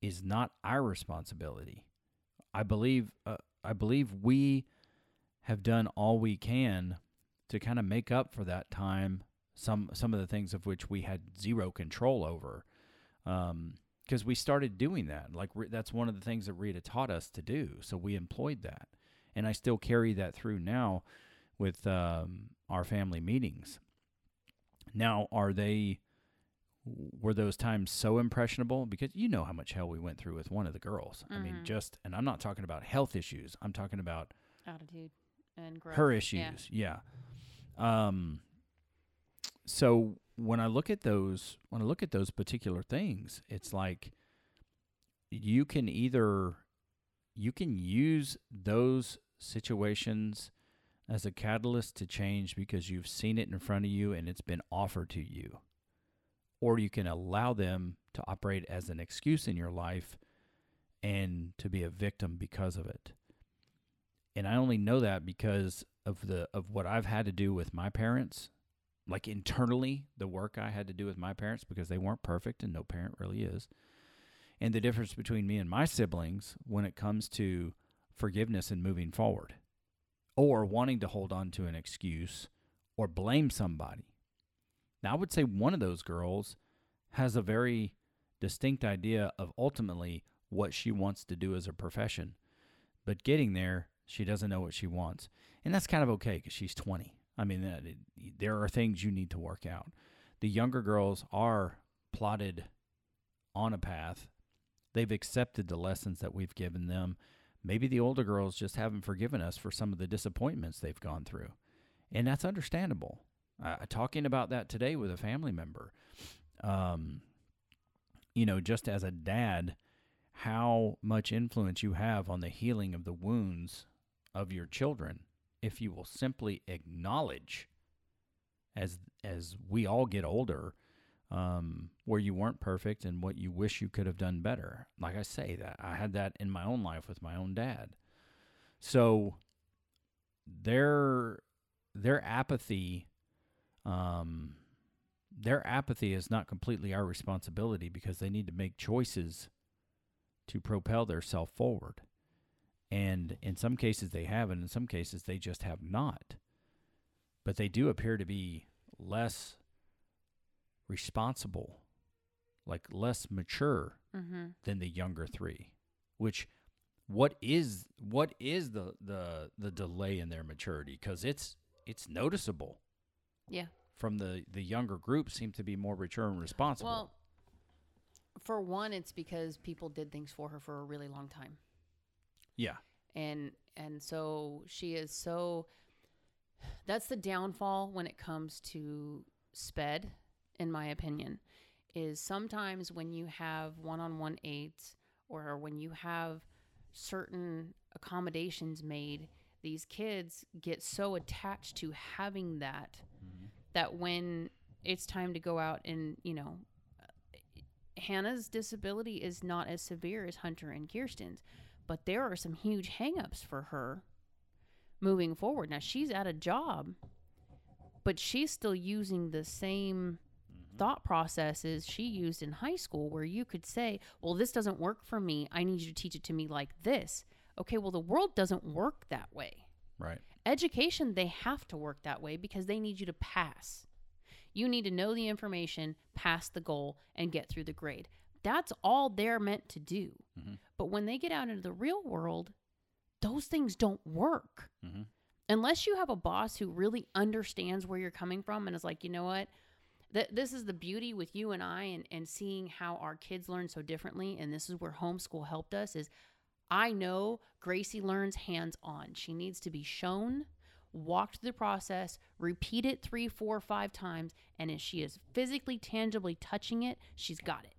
is not our responsibility. I believe uh, I believe we have done all we can to kind of make up for that time some some of the things of which we had zero control over because we started doing that like re- that's one of the things that Rita taught us to do so we employed that and I still carry that through now with um, our family meetings now are they were those times so impressionable because you know how much hell we went through with one of the girls i mean Mhm. just and i'm not talking about health issues i'm talking about Attitude and growth. her Yeah. issues yeah. um so when i look at those when i look at those particular things it's like you can either you can use those situations as a catalyst to change because you've seen it in front of you and it's been offered to you or you can allow them to operate as an excuse in your life and to be a victim because of it and I only know that because of the of what I've had to do with my parents, like internally the work I had to do with my parents because they weren't perfect and no parent really is. And the difference between me and my siblings when it comes to forgiveness and moving forward or wanting to hold on to an excuse or blame somebody. Now I would say one of those girls has a very distinct idea of ultimately what she wants to do as a profession. But getting there, she doesn't know what she wants. And that's kind of okay because she's 20. I mean, there are things you need to work out. The younger girls are plotted on a path. They've accepted the lessons that we've given them. Maybe the older girls just haven't forgiven us for some of the disappointments they've gone through. And that's understandable. Uh, talking about that today with a family member, um, you know, just as a dad, how much influence you have on the healing of the wounds of your children if you will simply acknowledge as as we all get older um, where you weren't perfect and what you wish you could have done better like i say that i had that in my own life with my own dad so their their apathy um their apathy is not completely our responsibility because they need to make choices to propel their self forward. And in some cases they have, and in some cases they just have not. But they do appear to be less responsible, like less mature Mm-hmm. than the younger three, which what is what is the the the delay in their maturity because it's it's noticeable Yeah. from the the younger group seem to be more mature and responsible Well, for one, it's because people did things for her for a really long time. yeah and and so she is so that's the downfall when it comes to sped in my opinion is sometimes when you have one-on-one aides or when you have certain accommodations made these kids get so attached to having that mm-hmm. that when it's time to go out and you know Hannah's disability is not as severe as Hunter and Kirsten's, but there are some huge hangups for her moving forward. Now she's at a job, but she's still using the same thought processes she used in high school where you could say, "Well, this doesn't work for me. I need you to teach it to me like this." Okay, well the world doesn't work that way. right Education, they have to work that way because they need you to pass. You need to know the information, pass the goal, and get through the grade. That's all they're meant to do. Mhm. But when they get out into the real world, those things don't work. Mhm. Unless you have a boss who really understands where you're coming from and is like, you know what? Th- this is the beauty with you and I and, and seeing how our kids learn so differently. And this is where homeschool helped us is I know Gracie learns hands on. She needs to be shown, walk through the process, repeat it three, four, five times, and if she is physically, tangibly touching it, she's got it.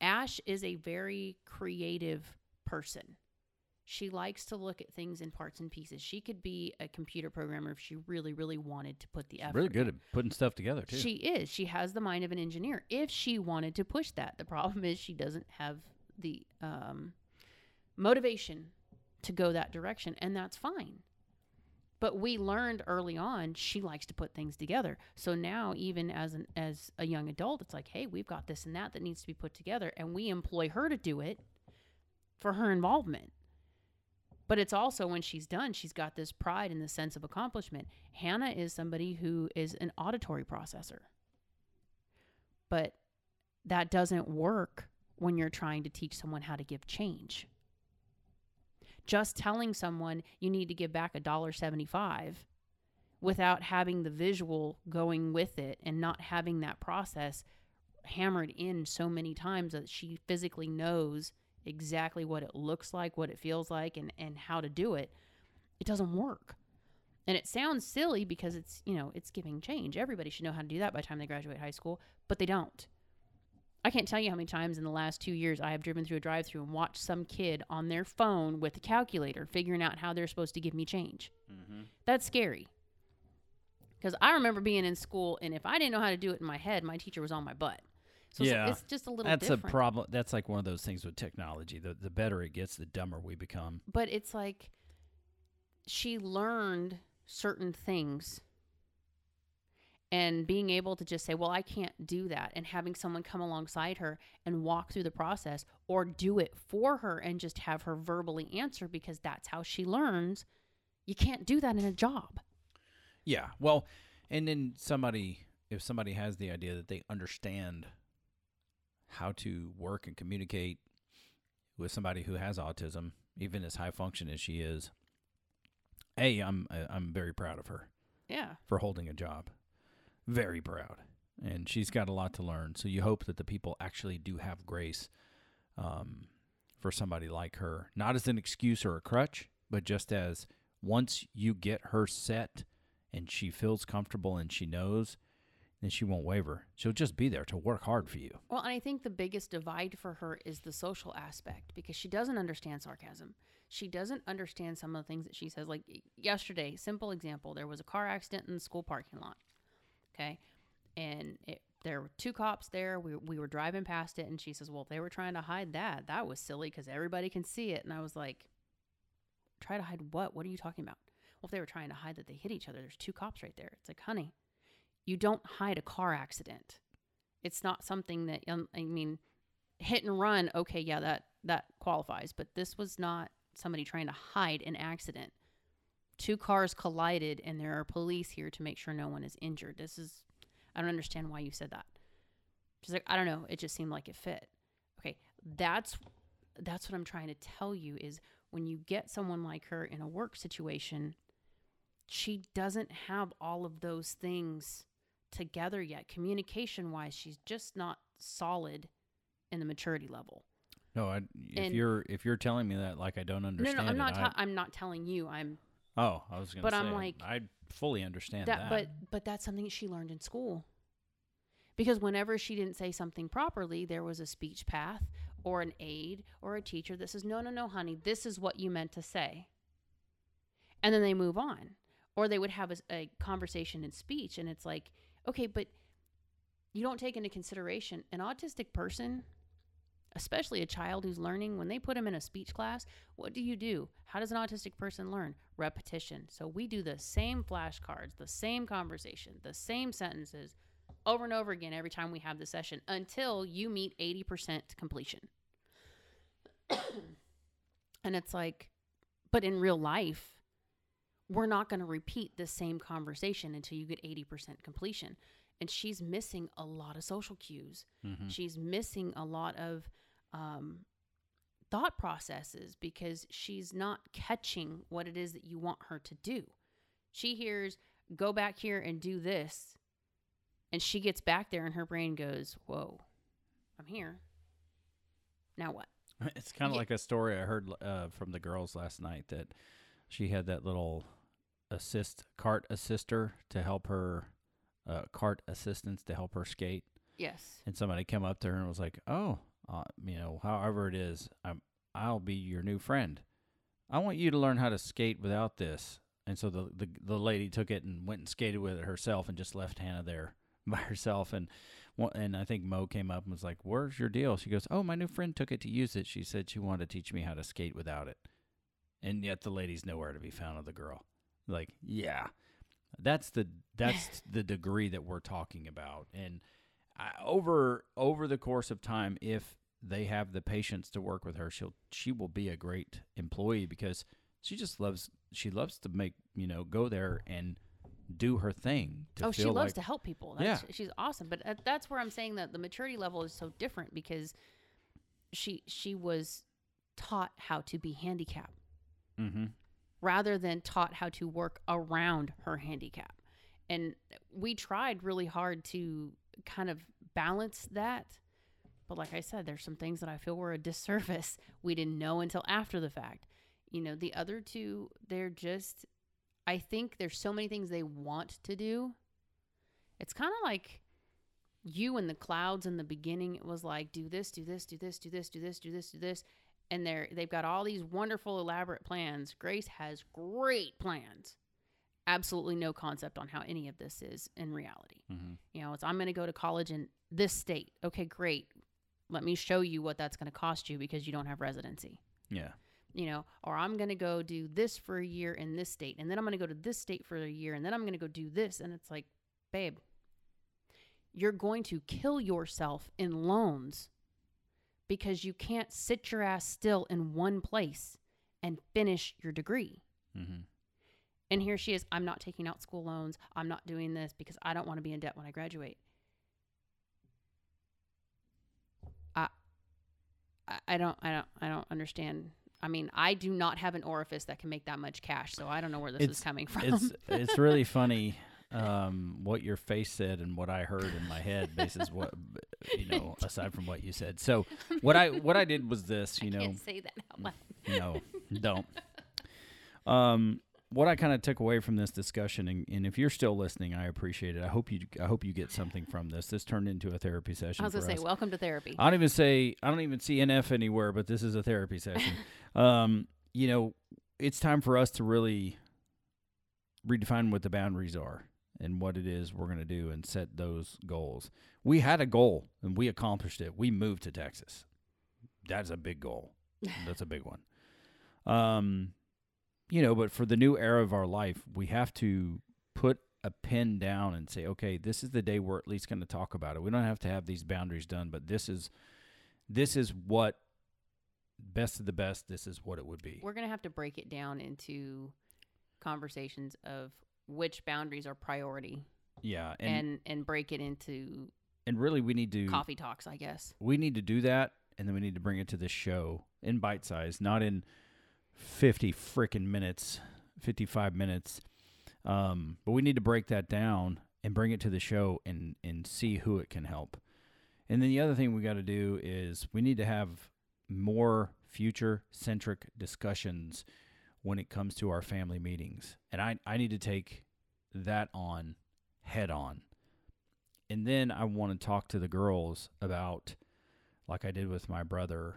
Ash is a very creative person. She likes to look at things in parts and pieces. She could be a computer programmer if she really, really wanted to put the effort. really good at putting stuff together too She is. She has the mind of an engineer. If she wanted to push that, the problem is she doesn't have the um, motivation to go that direction, and that's fine. But we learned early on she likes to put things together. So now, even as an as a young adult, it's like, hey, we've got this and that that needs to be put together, and we employ her to do it for her involvement. But it's also when she's done, she's got this pride and this sense of accomplishment. Hannah is somebody who is an auditory processor. But that doesn't work when you're trying to teach someone how to give change. Just telling someone you need to give back a dollar 75 without having the visual going with it and not having that process hammered in so many times that she physically knows exactly what it looks like, what it feels like, and, and how to do it, it doesn't work. And it sounds silly because it's, you know, it's giving change. Everybody should know how to do that by the time they graduate high school, but they don't. I can't tell you how many times in the last two years I have driven through a drive through and watched some kid on their phone with a calculator figuring out how they're supposed to give me change. Mm-hmm. That's scary. Because I remember being in school, and if I didn't know how to do it in my head, my teacher was on my butt. So Yeah, it's, just a little bit. that's different. a problem that's like one of those things with technology the the better it gets the dumber we become but it's like she learned certain things and being able to just say well i can't do that and having someone come alongside her and walk through the process or do it for her and just have her verbally answer because that's how she learns you can't do that in a job Yeah. Well, and then somebody, if somebody has the idea that they understand how to work and communicate with somebody who has autism, even as high function as she is, a, I'm I'm very proud of her yeah. for holding a job, very proud, and she's got a lot to learn. So you hope that the people actually do have grace um, for somebody like her, not as an excuse or a crutch, but just as once you get her set and she feels comfortable and she knows, then she won't waver. She'll just be there to work hard for you. Well, and I think the biggest divide for her is the social aspect because she doesn't understand sarcasm. She doesn't understand some of the things that she says. Like yesterday, simple example, there was a car accident in the school parking lot. Okay. And it, there were two cops there. We, we were driving past it, and she says, Well, if they were trying to hide that, that was silly because everybody can see it. And I was like, Try to hide what? What are you talking about? Well, if they were trying to hide that they hit each other, there's two cops right there. It's like, honey, you don't hide a car accident. It's not something that um, I mean, hit and run. Okay, yeah, that that qualifies. But this was not somebody trying to hide an accident. Two cars collided, and there are police here to make sure no one is injured. This is, I don't understand why you said that. She's like, I don't know. It just seemed like it fit. Okay, that's that's what I'm trying to tell you is when you get someone like her in a work situation, she doesn't have all of those things together yet. Communication wise, she's just not solid in the maturity level. No, I, if And- you're if you're telling me that like I don't understand no, no, I'm it, not. I- I'm not telling you. I'm oh, I was gonna but say, I'm like- I fully understand that. that, but but that's something she learned in school. Because whenever she didn't say something properly, there was a speech path or an aide or a teacher that says, "No, no, no, honey, this is what you meant to say." And then they move on. Or they would have a, a conversation in speech and it's like, "Okay, but you don't take into consideration an autistic person, especially a child who's learning, when they put them in a speech class, what do you do? How does an autistic person learn? Repetition. So we do the same flashcards, the same conversation, the same sentences over and over again every time we have the session until you meet 80% completion. and it's like, but in real life, we're not going to repeat the same conversation until you get 80% completion. And she's missing a lot of social cues. Mhm. She's missing a lot of um, thought processes because she's not catching what it is that you want her to do. She hears, go back here and do this. And she gets back there and her brain goes, whoa, I'm here. Now what? It's kind of Yeah. like a story I heard uh, from the girls last night that she had that little assist cart assister to help her uh, cart assistance to help her skate, Yes. and somebody came up to her and was like, "Oh, uh, you know, however it is, I'm I'll be your new friend. I want you to learn how to skate without this." And so the the, the lady took it and went and skated with it herself and just left Hannah there by herself and and I think Mo came up and was like, "Where's your deal?" She goes, "Oh, my new friend took it to use it. She said she wanted to teach me how to skate without it." And yet the lady's nowhere to be found of the girl. Like, yeah. That's the that's the degree that we're talking about. And I, over over the course of time if they have the patience to work with her, she'll she will be a great employee because she just loves she loves to make, you know, go there and do her thing. To oh, she loves like, to help people. Yeah. She's awesome. But uh, that's where I'm saying that the maturity level is so different because she she was taught how to be handicapped Mm-hmm. Rather than taught how to work around her handicap. And we tried really hard to kind of balance that. But like I said, there's some things that I feel were a disservice. We didn't know until after the fact. You know, the other two, they're just, I think there's so many things they want to do. It's kind of like you and the clouds in the beginning. It was like, do this, do this, do this, do this, do this, do this, do this and they're they've got all these wonderful elaborate plans. Grace has great plans. Absolutely no concept on how any of this is in reality. Mm-hmm. You know, it's I'm going to go to college in this state. Okay, great. Let me show you what that's going to cost you because you don't have residency. Yeah. You know, or I'm going to go do this for a year in this state and then I'm going to go to this state for a year and then I'm going to go do this and it's like, babe, you're going to kill yourself in loans because you can't sit your ass still in one place and finish your degree. Mm-hmm. And here she is, I'm not taking out school loans. I'm not doing this because I don't want to be in debt when I graduate. I I- don't I don't I don't understand. I mean, I do not have an orifice that can make that much cash, so I don't know where this It's- is coming from. it's it's really funny um, what your face said and what I heard in my head basis what you know aside from what you said. So what I what I did was this, you know, can't say that out loud. no, don't. Um, what I kind of took away from this discussion, and, and if you're still listening, I appreciate it. I hope you I hope you get something from this. This turned into a therapy session. I was gonna say, us. welcome to therapy. I don't even say I don't even see NF anywhere, but this is a therapy session. um, you know, it's time for us to really redefine what the boundaries are and what it is we're going to do and set those goals. We had a goal and we accomplished it. We moved to Texas. That's a big goal. That's a big one. Um, you know, but for the new era of our life, we have to put a pen down and say, okay, this is the day we're at least going to talk about it. We don't have to have these boundaries done, but this is this is what best of the best. This is what it would be. We're gonna have to break it down into conversations of which boundaries are priority Yeah, and and and break it into and really we need to coffee talks, I guess. we need to do that, and then we need to bring it to the show in bite size, not in 50 freaking minutes, 55 minutes. Um, but we need to break that down and bring it to the show and, and see who it can help. And then the other thing we got to do is we need to have more future centric discussions when it comes to our family meetings. And I, I need to take that on head on. And then I want to talk to the girls about, like I did with my brother,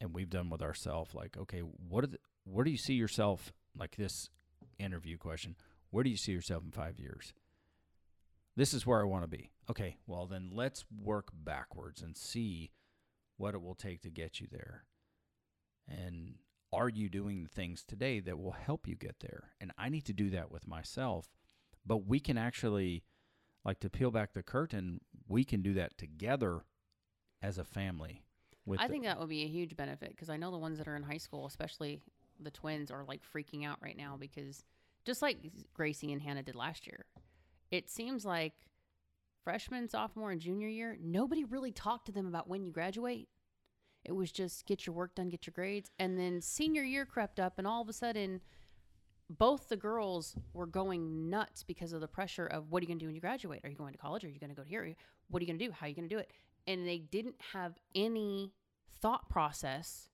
and we've done with ourselves. Like, okay, what the, where do you see yourself? Like this interview question: Where do you see yourself in five years? This is where I want to be. Okay, well then let's work backwards and see what it will take to get you there. And are you doing the things today that will help you get there? And I need to do that with myself. But we can actually, like to peel back the curtain, we can do that together as a family. With I the- think that would be a huge benefit because I know the ones that are in high school, especially the twins, are like freaking out right now because just like Gracie and Hannah did last year, it seems like freshman, sophomore, and junior year, nobody really talked to them about when you graduate. It was just get your work done, get your grades. And then senior year crept up, and all of a sudden, both the girls were going nuts because of the pressure of what are you going to do when you graduate? Are you going to college? Are you going to go here? What are you going to do? How are you going to do it? And they didn't have any thought process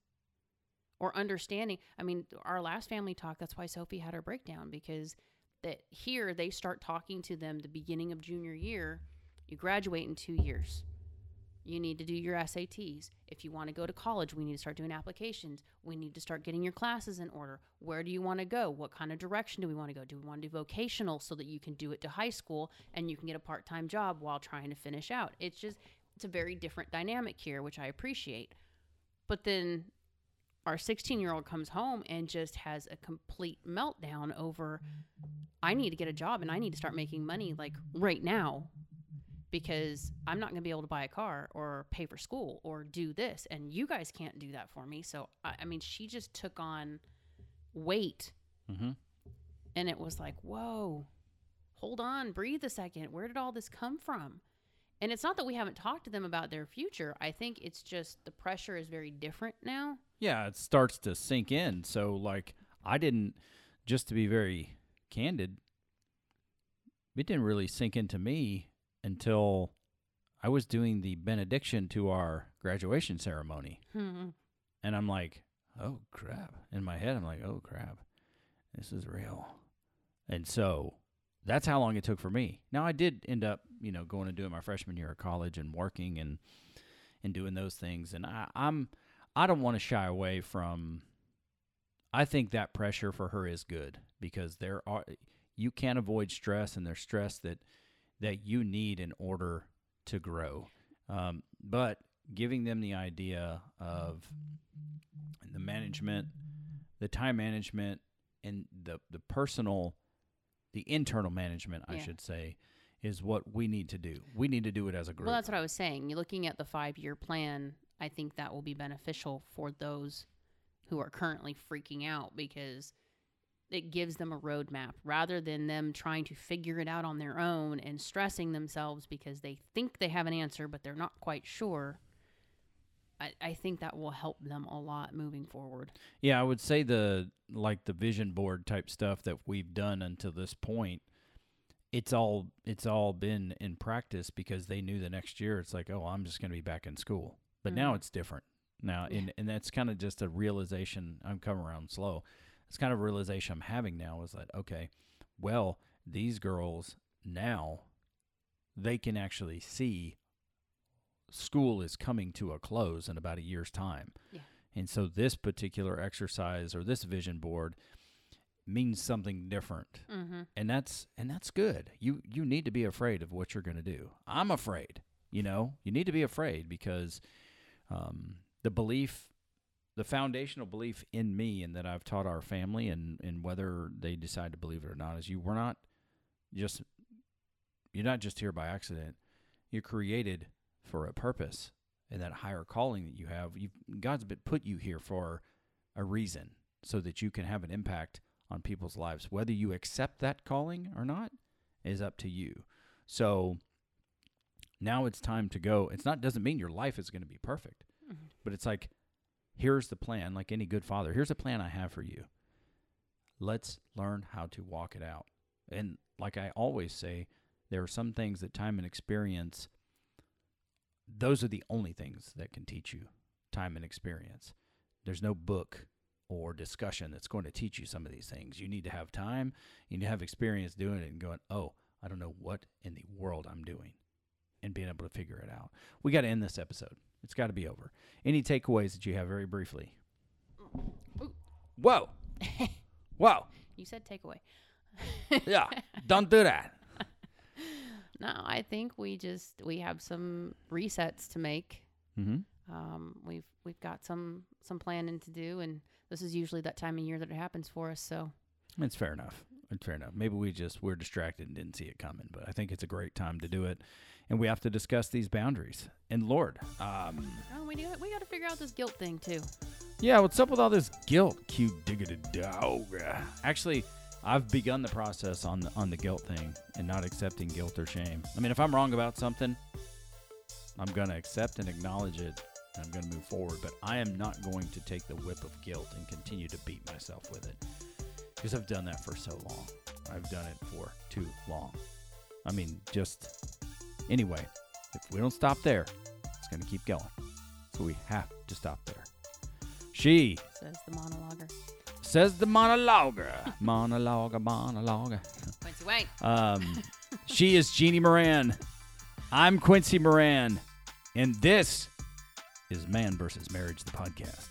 or understanding. I mean, our last family talk, that's why Sophie had her breakdown because that here they start talking to them the beginning of junior year. You graduate in two years. You need to do your SATs. If you want to go to college, we need to start doing applications. We need to start getting your classes in order. Where do you want to go? What kind of direction do we want to go? Do we want to do vocational so that you can do it to high school and you can get a part time job while trying to finish out? It's just, it's a very different dynamic here, which I appreciate. But then our 16 year old comes home and just has a complete meltdown over, I need to get a job and I need to start making money like right now because I'm not going to be able to buy a car or pay for school or do this. And you guys can't do that for me. So, I, I mean, she just took on weight Mhm. and it was like, whoa, hold on, breathe a second. Where did all this come from? And it's not that we haven't talked to them about their future. I think it's just the pressure is very different now. yeah, it starts to sink in. So, like, I didn't, just to be very candid, it didn't really sink into me until I was doing the benediction to our graduation ceremony. Hmm. And I'm like, oh crap. In my head, I'm like, oh crap. This is real. And so that's how long it took for me. Now I did end up, you know, going and doing my freshman year of college and working and and doing those things. And I, I'm I don't want to shy away from I think that pressure for her is good because there are you can't avoid stress and there's stress that that you need in order to grow. Um, but giving them the idea of the management, the time management, and the the personal, the internal management, I Yeah. should say, is what we need to do. We need to do it as a group. Well, that's what I was saying. You're looking at the five year plan. I think that will be beneficial for those who are currently freaking out because it gives them a roadmap rather than them trying to figure it out on their own and stressing themselves because they think they have an answer, but they're not quite sure. I, I think that will help them a lot moving forward. Yeah, I would say the like the vision board type stuff that we've done until this point. It's all it's all been in practice because they knew the next year it's like, oh, I'm just going to be back in school. But now Mhm. it's different. Now, Yeah. and and that's kind of just a realization. I'm coming around slow. It's kind of a realization I'm having now is that okay, well, these girls now they can actually see school is coming to a close in about a year's time. Yeah. And so this particular exercise or this vision board means something different. Mm-hmm. And that's and that's good. You you need to be afraid of what you're going to do. I'm afraid. You know, you need to be afraid because um, the belief, the foundational belief in me and that I've taught our family and and whether they decide to believe it or not is you were not just you're not just here by accident. You're created for a purpose and that higher calling that you have. You God's been put you here for a reason so that you can have an impact on people's lives. Whether you accept that calling or not is up to you. So now it's time to go. It's not doesn't mean your life is going to be perfect, Mhm. but it's like here's the plan, like any good father, here's a plan I have for you. Let's learn how to walk it out. And like I always say, there are some things that time and experience, those are the only things that can teach you time and experience. There's no book or discussion that's going to teach you some of these things. You need to have time, and you need to have experience doing it and going, oh, I don't know what in the world I'm doing and being able to figure it out. We got to end this episode. It's got to be over. Any takeaways that you have very briefly? Ooh. Whoa. Whoa. You said takeaway. Yeah. Don't do that. No, I think we just we have some resets to make. Mm-hmm. Um, we've we've got some some planning to do, and this is usually that time of year that it happens for us. So It's fair enough. It's fair enough. Maybe we just we're distracted and didn't see it coming, but I think it's a great time to do it, and we have to discuss these boundaries. And Lord, um, oh, we do we got to figure out this guilt thing too. yeah, what's up with all this guilt? Cute diggity dog. Actually, I've begun the process on the on the guilt thing and not accepting guilt or shame. I mean, if I'm wrong about something, I'm gonna accept and acknowledge it. And I'm gonna move forward, but I am not going to take the whip of guilt and continue to beat myself with it because I've done that for so long. I've done it for too long. I mean, just anyway, if we don't stop there, it's going to keep going. So we have to stop there. She Says the monologuer. says the monologuer. monologuer, monologuer. Quincy Wayne. Um, she is Jeannie Moran. I'm Quincy Moran. And this is Man versus Marriage, the podcast.